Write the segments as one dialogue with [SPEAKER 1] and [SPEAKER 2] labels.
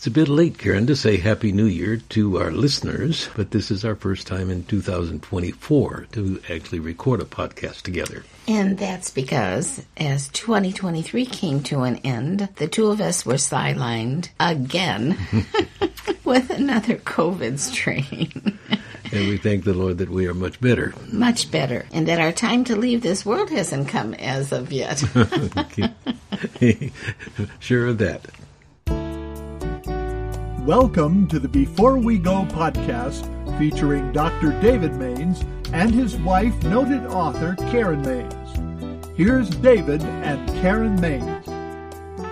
[SPEAKER 1] It's a bit late, Karen, to say Happy New Year to our listeners, but this is our first time in 2024 to actually record a podcast together.
[SPEAKER 2] And that's because as 2023 came to an end, the two of us were sidelined again with another COVID strain.
[SPEAKER 1] And we thank the Lord that we are much better.
[SPEAKER 2] Much better. And that our time to leave this world hasn't come as of yet.
[SPEAKER 1] sure of that.
[SPEAKER 3] Welcome to the Before We Go podcast featuring Dr. David Mains and his wife, noted author Karen Mains. Here's David and Karen Mains.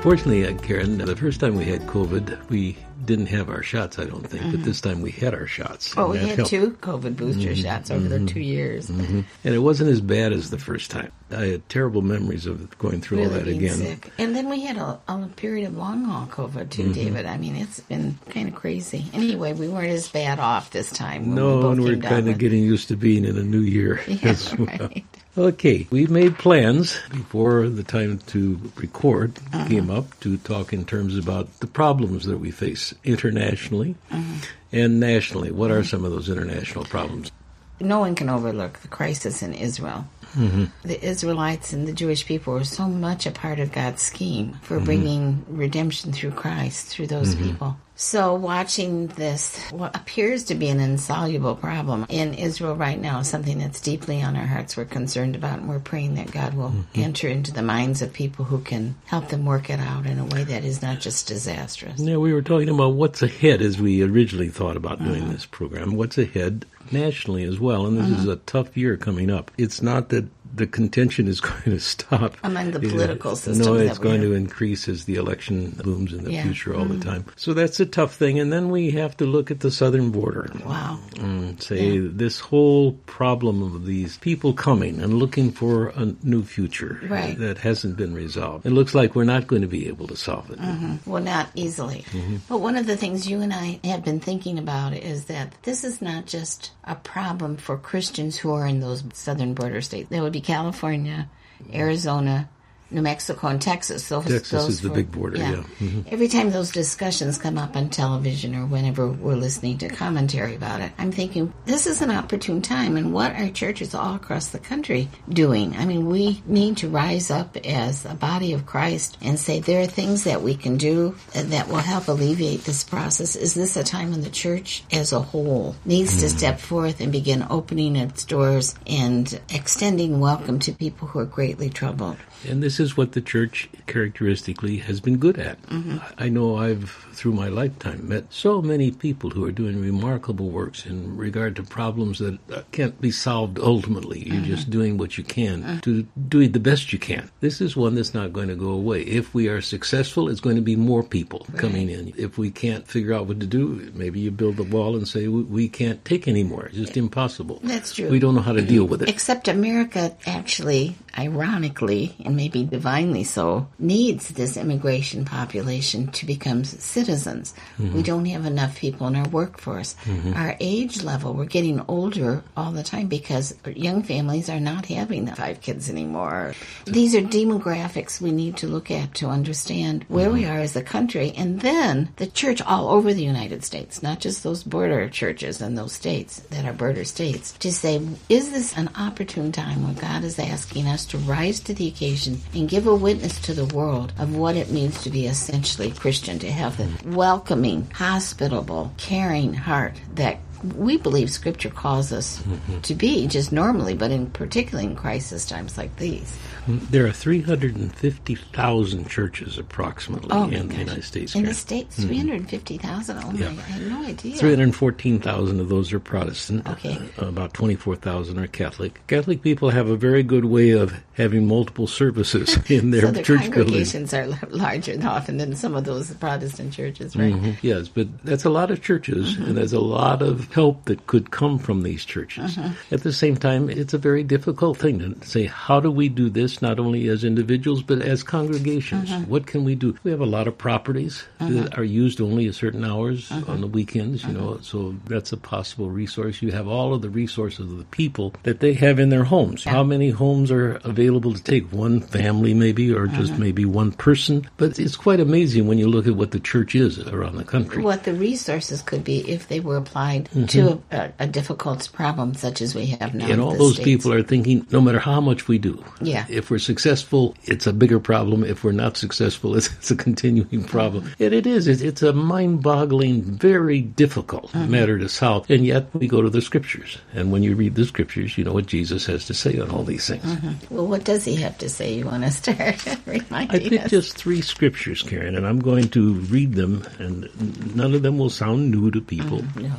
[SPEAKER 1] Fortunately, uh, Karen, the first time we had COVID, we didn't have our shots, I don't think, mm-hmm. but this time we had our shots.
[SPEAKER 2] Oh, we had helped. two COVID booster mm-hmm. shots over mm-hmm. the two years.
[SPEAKER 1] Mm-hmm. And it wasn't as bad as the first time. I had terrible memories of going through
[SPEAKER 2] really
[SPEAKER 1] all that again.
[SPEAKER 2] Sick. And then we had a, a period of long haul COVID too, mm-hmm. David. I mean, it's been kind of crazy. Anyway, we weren't as bad off this time.
[SPEAKER 1] no,
[SPEAKER 2] we
[SPEAKER 1] and we're kind of getting used to being in a new year.
[SPEAKER 2] Yeah, right.
[SPEAKER 1] Okay, we've made plans before the time to record uh-huh. came up to talk in terms about the problems that we face internationally uh-huh. and nationally. What are some of those international problems?
[SPEAKER 2] No one can overlook the crisis in Israel. Mm-hmm. The Israelites and the Jewish people were so much a part of God's scheme for mm-hmm. bringing redemption through Christ through those mm-hmm. people. So, watching this, what appears to be an insoluble problem in Israel right now, something that's deeply on our hearts, we're concerned about, and we're praying that God will mm-hmm. enter into the minds of people who can help them work it out in a way that is not just disastrous.
[SPEAKER 1] Yeah, we were talking about what's ahead as we originally thought about doing uh-huh. this program. What's ahead nationally as well, and this uh-huh. is a tough year coming up. It's not that the contention is going to stop
[SPEAKER 2] among the political system.
[SPEAKER 1] No, it's going to increase as the election looms in the yeah. future all mm-hmm. the time. So that's a tough thing. And then we have to look at the southern border.
[SPEAKER 2] Wow.
[SPEAKER 1] And say yeah. this whole problem of these people coming and looking for a new future
[SPEAKER 2] right.
[SPEAKER 1] that hasn't been resolved. It looks like we're not going to be able to solve it.
[SPEAKER 2] Mm-hmm. Well, not easily. Mm-hmm. But one of the things you and I have been thinking about is that this is not just a problem for Christians who are in those southern border states. There would be California, Arizona, New Mexico and Texas.
[SPEAKER 1] Those, Texas those is the big border, yeah. yeah.
[SPEAKER 2] Mm-hmm. Every time those discussions come up on television or whenever we're listening to commentary about it, I'm thinking this is an opportune time. And what are churches all across the country doing? I mean, we need to rise up as a body of Christ and say there are things that we can do that will help alleviate this process. Is this a time when the church as a whole needs mm-hmm. to step forth and begin opening its doors and extending welcome to people who are greatly troubled?
[SPEAKER 1] And this is what the church characteristically has been good at. Mm-hmm. I know I've, through my lifetime, met so many people who are doing remarkable works in regard to problems that uh, can't be solved ultimately. You're mm-hmm. just doing what you can mm-hmm. to do the best you can. This is one that's not going to go away. If we are successful, it's going to be more people right. coming in. If we can't figure out what to do, maybe you build a wall and say, we can't take anymore. It's just impossible.
[SPEAKER 2] That's true.
[SPEAKER 1] We don't know how to deal with it.
[SPEAKER 2] Except America actually, ironically, and maybe divinely so, needs this immigration population to become citizens. Mm-hmm. We don't have enough people in our workforce. Mm-hmm. Our age level, we're getting older all the time because young families are not having five kids anymore. These are demographics we need to look at to understand where mm-hmm. we are as a country. And then the church all over the United States, not just those border churches and those states that are border states, to say, is this an opportune time when God is asking us to rise to the occasion and give a witness to the world of what it means to be essentially Christian, to have the welcoming, hospitable, caring heart that we believe Scripture calls us mm-hmm. to be just normally, but in particularly in crisis times like these.
[SPEAKER 1] There are 350,000 churches approximately
[SPEAKER 2] oh
[SPEAKER 1] in the United States.
[SPEAKER 2] In the States, 350,000? Mm-hmm. Oh my, yeah. I had no idea.
[SPEAKER 1] 314,000 of those are Protestant.
[SPEAKER 2] Okay.
[SPEAKER 1] Uh, about 24,000 are Catholic. Catholic people have a very good way of having multiple services in their
[SPEAKER 2] so their
[SPEAKER 1] church
[SPEAKER 2] congregations building. are larger often than some of those Protestant churches, right?
[SPEAKER 1] Mm-hmm. Yes, but that's a lot of churches, mm-hmm. and there's a lot of help that could come from these churches. Uh-huh. At the same time, it's a very difficult thing to say, how do we do this not only as individuals but as congregations. Uh-huh. What can we do? We have a lot of properties uh-huh. that are used only at certain hours uh-huh. on the weekends, you know, so that's a possible resource. You have all of the resources of the people that they have in their homes. How many homes are available? to take one family, maybe, or just
[SPEAKER 2] Mm-hmm.
[SPEAKER 1] maybe one person. But it's quite amazing when you look at what the church is around the country.
[SPEAKER 2] What the resources could be if they were applied
[SPEAKER 1] Mm-hmm.
[SPEAKER 2] to a, a difficult problem such as we have now.
[SPEAKER 1] and all those
[SPEAKER 2] States.
[SPEAKER 1] people are thinking, no matter how much we do,
[SPEAKER 2] Yeah.
[SPEAKER 1] if we're successful, it's a bigger problem. If we're not successful, it's, it's a continuing problem.
[SPEAKER 2] Mm-hmm.
[SPEAKER 1] And it is. It's, it's a mind-boggling, very difficult
[SPEAKER 2] Mm-hmm.
[SPEAKER 1] matter to solve. And yet we go to the scriptures. And when you read the scriptures, you know what Jesus has to say on all these things.
[SPEAKER 2] Well, what does he have to say? You want to start
[SPEAKER 1] I picked
[SPEAKER 2] us?
[SPEAKER 1] just three scriptures, Karen, and I'm going to read them, and none of them will sound new to people.
[SPEAKER 2] No.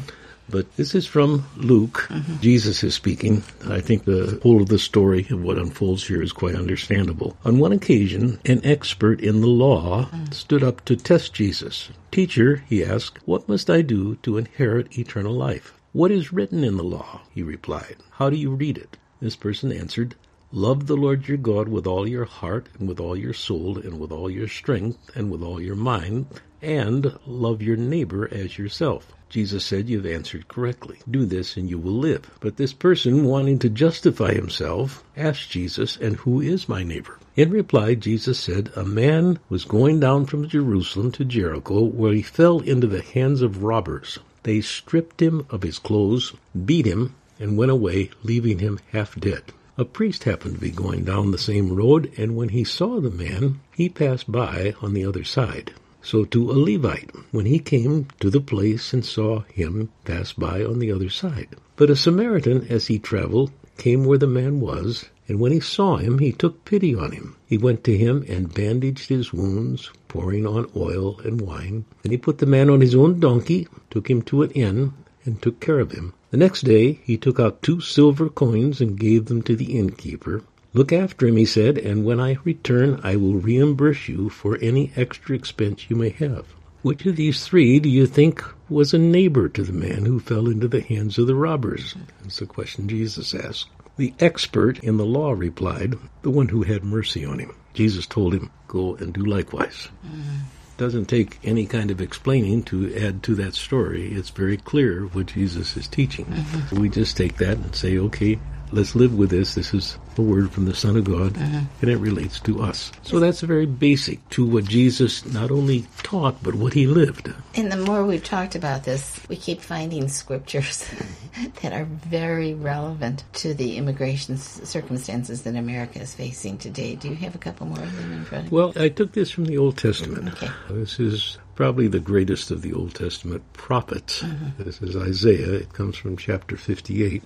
[SPEAKER 1] But this is from Luke. Mm-hmm. Jesus is speaking. I think the whole of the story of what unfolds here is quite understandable. On one occasion, an expert in the law mm. stood up to test Jesus. Teacher, he asked, what must I do to inherit eternal life? What is written in the law? He replied. How do you read it? This person answered, Love the Lord your God with all your heart, and with all your soul, and with all your strength, and with all your mind, and love your neighbor as yourself. Jesus said, You've answered correctly. Do this and you will live. But this person, wanting to justify himself, asked Jesus, And who is my neighbor? In reply, Jesus said, A man was going down from Jerusalem to Jericho, where he fell into the hands of robbers. They stripped him of his clothes, beat him, and went away, leaving him half dead. A priest happened to be going down the same road, and when he saw the man, he passed by on the other side. So to a Levite, when he came to the place and saw him, pass by on the other side. But a Samaritan, as he traveled, came where the man was, and when he saw him, he took pity on him. He went to him and bandaged his wounds, pouring on oil and wine. Then he put the man on his own donkey, took him to an inn, and took care of him. The next day he took out two silver coins and gave them to the innkeeper. Look after him, he said, and when I return I will reimburse you for any extra expense you may have. Which of these three do you think was a neighbor to the man who fell into the hands of the robbers? That's the question Jesus asked. The expert in the law replied, The one who had mercy on him. Jesus told him, Go and do likewise. Doesn't take any kind of explaining to add to that story. It's very clear what Jesus is teaching. Mm-hmm. We just take that and say, okay, let's live with this. This is a word from the Son of God, uh-huh. and it relates to us. So that's very basic to what Jesus not only taught, but what he lived.
[SPEAKER 2] And the more we've talked about this, we keep finding scriptures that are very relevant to the immigration circumstances that America is facing today. Do you have a couple more of them in front of you?
[SPEAKER 1] Well, I took this from the Old Testament.
[SPEAKER 2] Okay.
[SPEAKER 1] This is probably the greatest of the Old Testament prophets. Mm-hmm. This is Isaiah. It comes from chapter 58.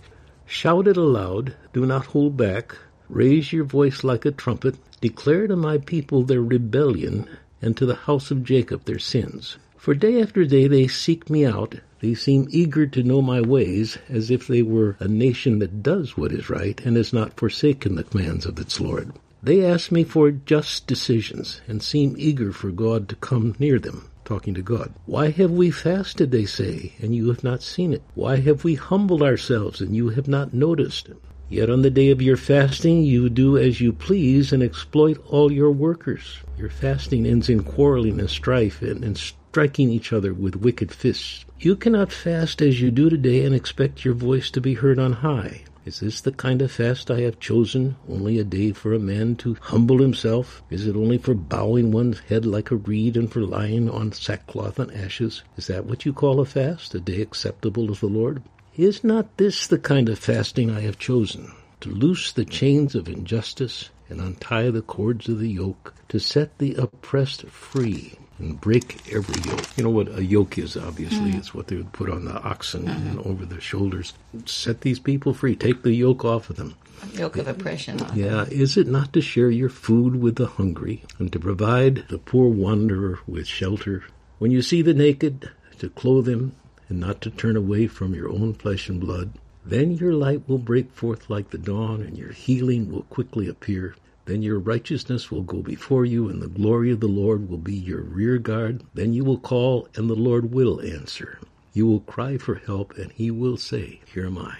[SPEAKER 1] Shout it aloud, do not hold back. Raise your voice like a trumpet. Declare to my people their rebellion, and to the house of Jacob their sins. For day after day they seek me out. They seem eager to know my ways, as if they were a nation that does what is right and has not forsaken the commands of its Lord. They ask me for just decisions and seem eager for God to come near them. Talking to God. Why have we fasted, they say, and you have not seen it? Why have we humbled ourselves and you have not noticed? Yet on the day of your fasting you do as you please and exploit all your workers. Your fasting ends in quarreling and strife and, and striking each other with wicked fists. You cannot fast as you do today and expect your voice to be heard on high. Is this the kind of fast I have chosen? Only a day for a man to humble himself? Is it only for bowing one's head like a reed and for lying on sackcloth and ashes? Is that what you call a fast, a day acceptable of the Lord? Is not this the kind of fasting I have chosen? To loose the chains of injustice and untie the cords of the yoke, to set the oppressed free and break every yoke. You know what a yoke is, obviously. Mm. It's what they would put on the oxen mm-hmm. and over their shoulders. Set these people free. Take the yoke off of them.
[SPEAKER 2] Yoke of oppression on.
[SPEAKER 1] Yeah, is it not to share your food with the hungry and to provide the poor wanderer with shelter? When you see the naked, to clothe him and not to turn away from your own flesh and blood? Then your light will break forth like the dawn and your healing will quickly appear. Then your righteousness will go before you, and the glory of the Lord will be your rear guard. Then you will call, and the Lord will answer. You will cry for help, and he will say, Here am I.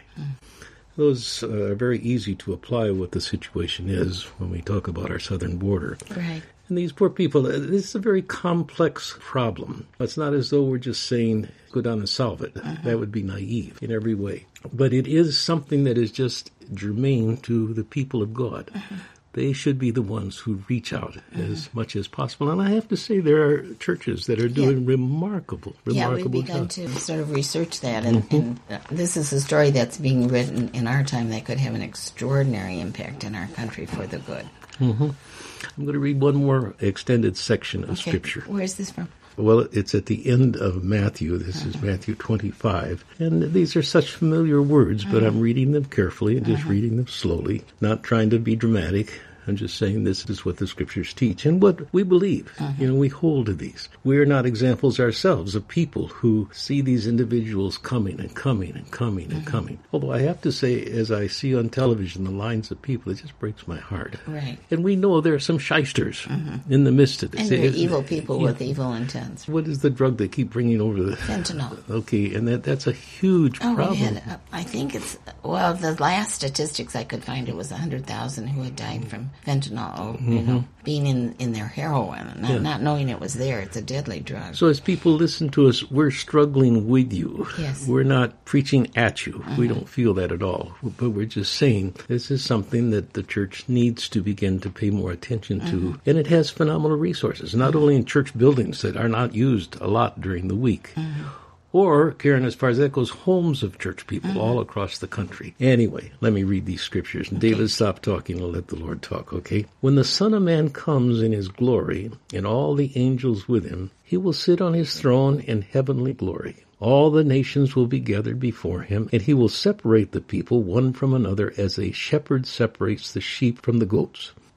[SPEAKER 1] Those uh, are very easy to apply what the situation is when we talk about our southern border.
[SPEAKER 2] Right.
[SPEAKER 1] And these poor people, uh, this is a very complex problem. It's not as though we're just saying, go down and solve it. That would be naive in every way. But it is something that is just germane to the people of God. They should be the ones who reach out as mm-hmm. much as possible. And I have to say, there are churches that are doing
[SPEAKER 2] Yeah.
[SPEAKER 1] remarkable,
[SPEAKER 2] Yeah, we've begun to sort of research that, and, mm-hmm. and uh, this is a story that's being written in our time that could have an extraordinary impact in our country for the good. Mm-hmm.
[SPEAKER 1] I'm going to read one more extended section of
[SPEAKER 2] Okay,
[SPEAKER 1] Scripture.
[SPEAKER 2] Where's this from?
[SPEAKER 1] Well, it's at the end of Matthew. This is uh-huh. Matthew 25. And these are such familiar words, but uh-huh. I'm reading them carefully and just uh-huh. reading them slowly, not trying to be dramatic. I'm just saying this is what the scriptures teach and what we believe. Mm-hmm. You know, we hold to these. We are not examples ourselves of people who see these individuals coming and coming and coming and mm-hmm. coming. Although I have to say, as I see on television the lines of people, it just breaks my heart.
[SPEAKER 2] Right.
[SPEAKER 1] And we know there are some shysters mm-hmm. in the midst of this.
[SPEAKER 2] And they're evil people
[SPEAKER 1] yeah.
[SPEAKER 2] with evil intents.
[SPEAKER 1] What is the drug they keep bringing over the?
[SPEAKER 2] Fentanyl.
[SPEAKER 1] Okay, and that that's a huge
[SPEAKER 2] Oh,
[SPEAKER 1] problem.
[SPEAKER 2] had, I think it's, well, the last statistics I could find, it was 100,000 who had died from fentanyl, you
[SPEAKER 1] Mm-hmm.
[SPEAKER 2] know, being in, in their heroin, and not, not knowing it was there. It's a deadly drug.
[SPEAKER 1] So as people listen to us, we're struggling with you.
[SPEAKER 2] Yes. Mm-hmm.
[SPEAKER 1] We're not preaching at you. We don't feel that at all. But we're just saying this is something that the church needs to begin to pay more attention to.
[SPEAKER 2] Mm-hmm.
[SPEAKER 1] And it has phenomenal resources, not only in church buildings that are not used a lot during the week.
[SPEAKER 2] Mm-hmm.
[SPEAKER 1] Or, Karen, as far as that goes, homes of church people all across the country. Anyway, let me read these scriptures. And David, stop talking and let the Lord talk, okay? When the Son of Man comes in his glory, and all the angels with him, he will sit on his throne in heavenly glory. All the nations will be gathered before him, and he will separate the people one from another as a shepherd separates the sheep from the goats.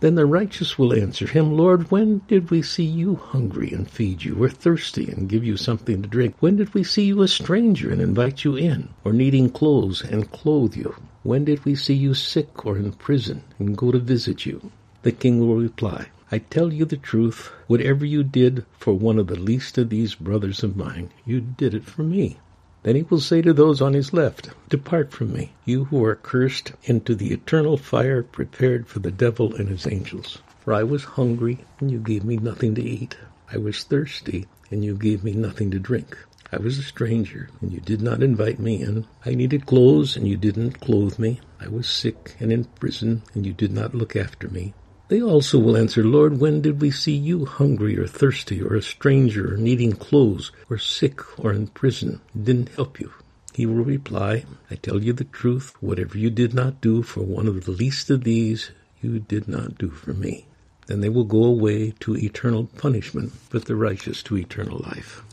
[SPEAKER 1] Then the righteous will answer him, Lord, when did we see you hungry and feed you, or thirsty and give you something to drink? When did we see you a stranger and invite you in, or needing clothes and clothe you? When did we see you sick or in prison and go to visit you? The king will reply, I tell you the truth, whatever you did for one of the least of these brothers of mine, you did it for me. Then he will say to those on his left, Depart from me, you who are cursed, into the eternal fire prepared for the devil and his angels. For I was hungry, and you gave me nothing to eat. I was thirsty, and you gave me nothing to drink. I was a stranger, and you did not invite me in. I needed clothes, and you didn't clothe me. I was sick and in prison, and you did not look after me. They also will answer, Lord, when did we see you hungry or thirsty or a stranger or needing clothes or sick or in prison and didn't help you? He will reply, I tell you the truth, whatever you did not do for one of the least of these, you did not do for me. Then they will go away to eternal punishment, but the righteous to eternal life.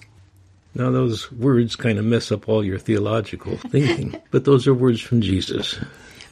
[SPEAKER 1] Now, those words kind of mess up all your theological thinking, but those are words from Jesus.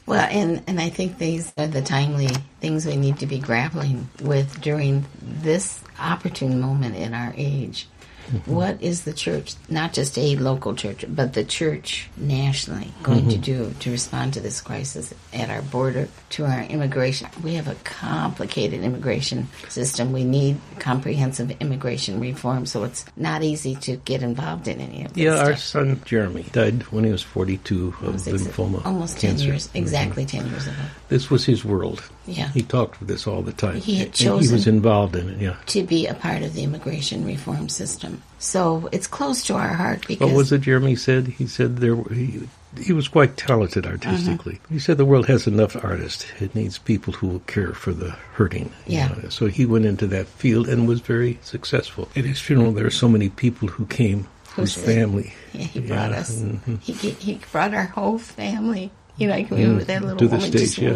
[SPEAKER 2] Well, and, and I think these are the timely things we need to be grappling with during this opportune moment in our age. Mm-hmm. What is the church, not just a local church, but the church nationally, going to mm-hmm. do to respond to this crisis at our border, to our immigration? We have a complicated immigration system. We need comprehensive immigration reform, so it's not easy to get involved in any of this.
[SPEAKER 1] Yeah, our son Jeremy died when he was 42 of oh,
[SPEAKER 2] Six-
[SPEAKER 1] lymphoma.
[SPEAKER 2] almost 10
[SPEAKER 1] cancer.
[SPEAKER 2] years, mm-hmm. exactly 10 years ago.
[SPEAKER 1] This was his world.
[SPEAKER 2] Yeah.
[SPEAKER 1] He talked with this all the time.
[SPEAKER 2] He had
[SPEAKER 1] And he was involved in it, yeah.
[SPEAKER 2] to be a part of the immigration reform system. So it's close to our heart because
[SPEAKER 1] What was it Jeremy said? He said there were, he, he was quite talented artistically.
[SPEAKER 2] Mm-hmm.
[SPEAKER 1] He said the world has enough artists. It needs people who will care for the hurting.
[SPEAKER 2] Yeah.
[SPEAKER 1] know. So he went into that field and was very successful. At his funeral, there were so many people who came, whose family.
[SPEAKER 2] yeah, he brought
[SPEAKER 1] Yeah,
[SPEAKER 2] us.
[SPEAKER 1] mhm.
[SPEAKER 2] He he brought our whole family. You know, I can remember that little.
[SPEAKER 1] To
[SPEAKER 2] woman
[SPEAKER 1] stage,
[SPEAKER 2] just
[SPEAKER 1] yeah.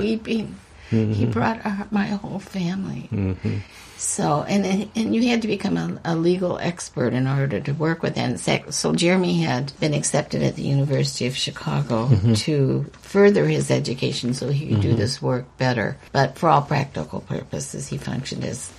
[SPEAKER 1] Mm-hmm.
[SPEAKER 2] He brought our, my whole family. So, and and you had to become a, a legal expert in order to work with that. So- So Jeremy had been accepted at the University of Chicago
[SPEAKER 1] Mm-hmm.
[SPEAKER 2] to further his education so he could do this work better. But for all practical purposes, he functioned as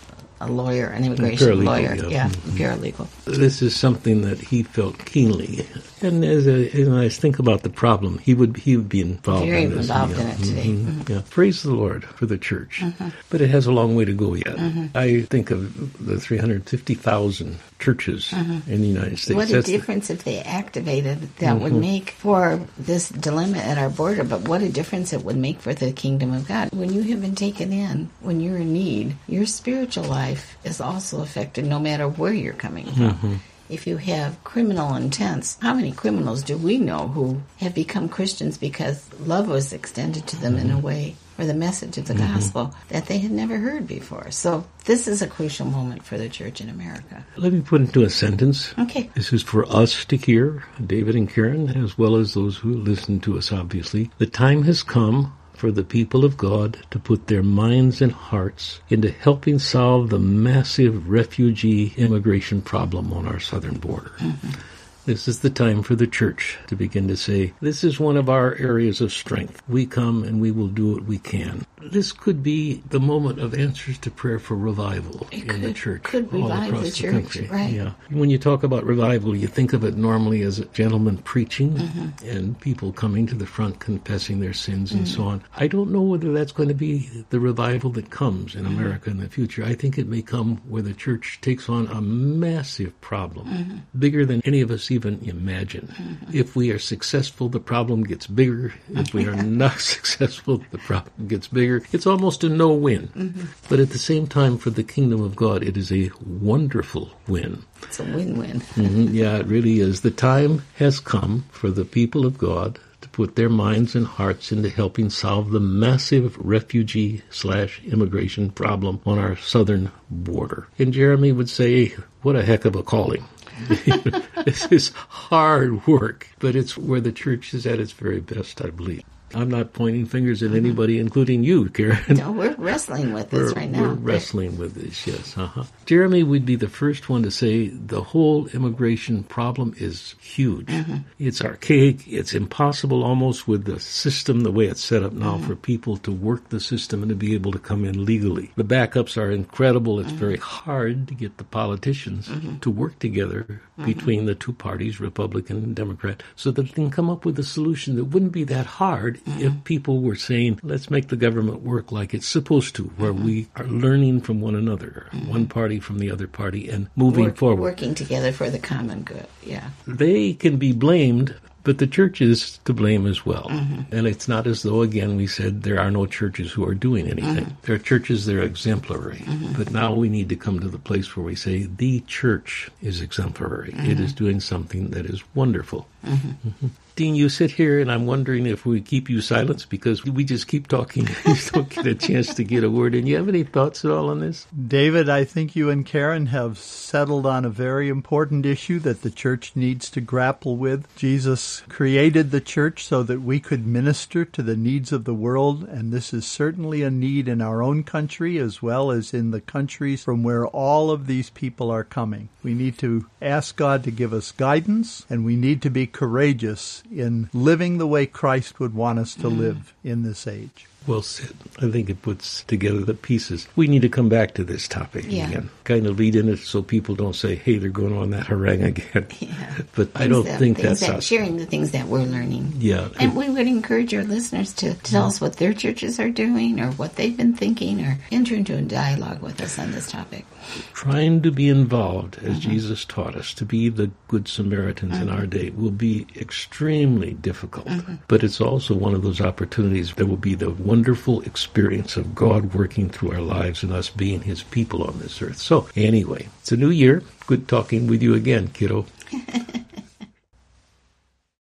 [SPEAKER 2] a lawyer, an immigration
[SPEAKER 1] Paralegal,
[SPEAKER 2] lawyer.
[SPEAKER 1] yeah.
[SPEAKER 2] Yeah,
[SPEAKER 1] Mhm.
[SPEAKER 2] paralegal.
[SPEAKER 1] This is something that he felt keenly, and as, a, as I think about the problem, he would he would be involved
[SPEAKER 2] Very
[SPEAKER 1] in this.
[SPEAKER 2] involved
[SPEAKER 1] yeah.
[SPEAKER 2] in it today. Mm-hmm.
[SPEAKER 1] Mhm. Yeah. Praise the Lord for the church, but it has a long way to go yet. I think of the 350,000 churches uh-huh. in the United States.
[SPEAKER 2] Mm-hmm. What a
[SPEAKER 1] That's the-
[SPEAKER 2] difference if they activated that would mm-hmm. make for this dilemma at our border, but what a difference it would make for the kingdom of God. When you have been taken in, when you're in need, your spiritual life is also affected no matter where you're coming from. Mm-hmm. If you have criminal intents, how many criminals do we know who have become Christians because love was extended to them in a mm-hmm. way, or the message of the mm-hmm. gospel that they had never heard before? So, this is a crucial moment for the church in America.
[SPEAKER 1] Let me put into a sentence.
[SPEAKER 2] Okay.
[SPEAKER 1] This is for us to hear, David and Karen, as well as those who listen to us, obviously. The time has come for the people of God to put their minds and hearts into helping solve the massive refugee immigration problem on our southern border. Mm-hmm. This is the time for the church to begin to say, this is one of our areas of strength. We come and we will do what we can. This could be the moment of answers to prayer for revival
[SPEAKER 2] It
[SPEAKER 1] in the
[SPEAKER 2] could-
[SPEAKER 1] church.
[SPEAKER 2] could
[SPEAKER 1] all across
[SPEAKER 2] the
[SPEAKER 1] the
[SPEAKER 2] church,
[SPEAKER 1] country.
[SPEAKER 2] right.
[SPEAKER 1] Yeah. When you talk about revival, you think of it normally as a gentleman preaching
[SPEAKER 2] Mm-hmm.
[SPEAKER 1] and people coming to the front confessing their sins and
[SPEAKER 2] Mm-hmm.
[SPEAKER 1] so on. I don't know whether that's going to be the revival that comes in
[SPEAKER 2] Mm-hmm.
[SPEAKER 1] America in the future. I think it may come where the church takes on a massive problem,
[SPEAKER 2] Mm-hmm.
[SPEAKER 1] bigger than any of us even imagine. If we are successful, the problem gets bigger. If we are not successful, the problem gets bigger. It's almost a no win.
[SPEAKER 2] Mm-hmm.
[SPEAKER 1] But at the same time, for the kingdom of God, it is a wonderful win.
[SPEAKER 2] It's a win-win.
[SPEAKER 1] Mhm, Yeah, it really is. The time has come for the people of God to put their minds and hearts into helping solve the massive refugee slash immigration problem on our southern border. And Jeremy would say, what a heck of a calling. this is hard work, but it's where the church is at its very best, I believe. I'm not pointing fingers at anybody, including you, Karen.
[SPEAKER 2] No, we're wrestling with this right now.
[SPEAKER 1] we're wrestling with this, yes. Uh-huh. Jeremy would be the first one to say the whole immigration problem is huge.
[SPEAKER 2] Mm-hmm.
[SPEAKER 1] It's archaic. It's impossible almost with the system the way it's set up
[SPEAKER 2] Mm-hmm.
[SPEAKER 1] now for people to work the system and to be able to come in legally. The backups are incredible.
[SPEAKER 2] Mm-hmm.
[SPEAKER 1] It's very hard to get the politicians to work together
[SPEAKER 2] Mm-hmm.
[SPEAKER 1] between the two parties, Republican and Democrat, so that they can come up with a solution that wouldn't be that hard
[SPEAKER 2] Mm-hmm.
[SPEAKER 1] if people were saying, let's make the government work like it's supposed to, where
[SPEAKER 2] Mm-hmm.
[SPEAKER 1] we are learning from one another, one party from the other party, and moving
[SPEAKER 2] Work-
[SPEAKER 1] forward.
[SPEAKER 2] Working together for the common good. Yeah.
[SPEAKER 1] They can be blamed, but the church is to blame as well.
[SPEAKER 2] Mm-hmm.
[SPEAKER 1] And it's not as though, again, we said there are no churches who are doing anything.
[SPEAKER 2] Mm-hmm.
[SPEAKER 1] There are churches that are exemplary. But now we need to come to the place where we say the church is exemplary. It
[SPEAKER 2] Mm-hmm.
[SPEAKER 1] is doing something that is wonderful. Mhm. Dean, you sit here, and I'm wondering if we keep you silent because we just keep talking. you don't get a chance to get a word in. You have any thoughts at all on this?
[SPEAKER 3] David, I think you and Karen have settled on a very important issue that the church needs to grapple with. Jesus created the church so that we could minister to the needs of the world, and this is certainly a need in our own country as well as in the countries from where all of these people are coming. We need to ask God to give us guidance, and we need to be courageous in living the way Christ would want us to mm. live in this age.
[SPEAKER 1] Well said. I think it puts together the pieces. We need to come back to this topic
[SPEAKER 2] Yeah.
[SPEAKER 1] again. Kind of lead in it so people don't say, hey, they're going on that harangue again.
[SPEAKER 2] Yeah.
[SPEAKER 1] But I don't
[SPEAKER 2] that-
[SPEAKER 1] think that's
[SPEAKER 2] that,
[SPEAKER 1] us.
[SPEAKER 2] sharing the things that we're learning.
[SPEAKER 1] Yeah.
[SPEAKER 2] And we would encourage our listeners to tell us what their churches are doing or what they've been thinking or enter into a dialogue with us on this topic.
[SPEAKER 1] Trying to be involved, as
[SPEAKER 2] Mm-hmm.
[SPEAKER 1] Jesus taught us, to be the good Samaritans in our day will be extremely difficult.
[SPEAKER 2] Mm-hmm.
[SPEAKER 1] But it's also one of those opportunities that will be the wonderful experience of God working through our lives and us being His people on this earth. So, anyway, it's a new year. Good talking with you again, kiddo.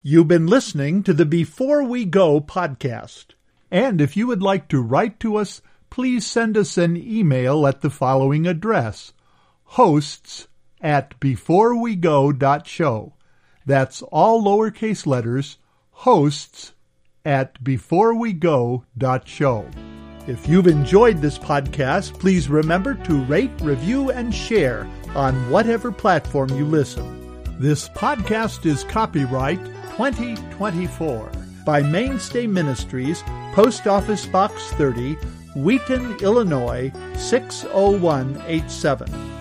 [SPEAKER 3] You've been listening to the Before We Go podcast. And if you would like to write to us, please send us an email at the following address hosts at beforewego.show. That's all lowercase letters, hosts at beforewego.show. If you've enjoyed this podcast, please remember to rate, review, and share on whatever platform you listen. This podcast is copyright 2024 by Mainstay Ministries, Post Office Box 30, Wheaton, Illinois 60187.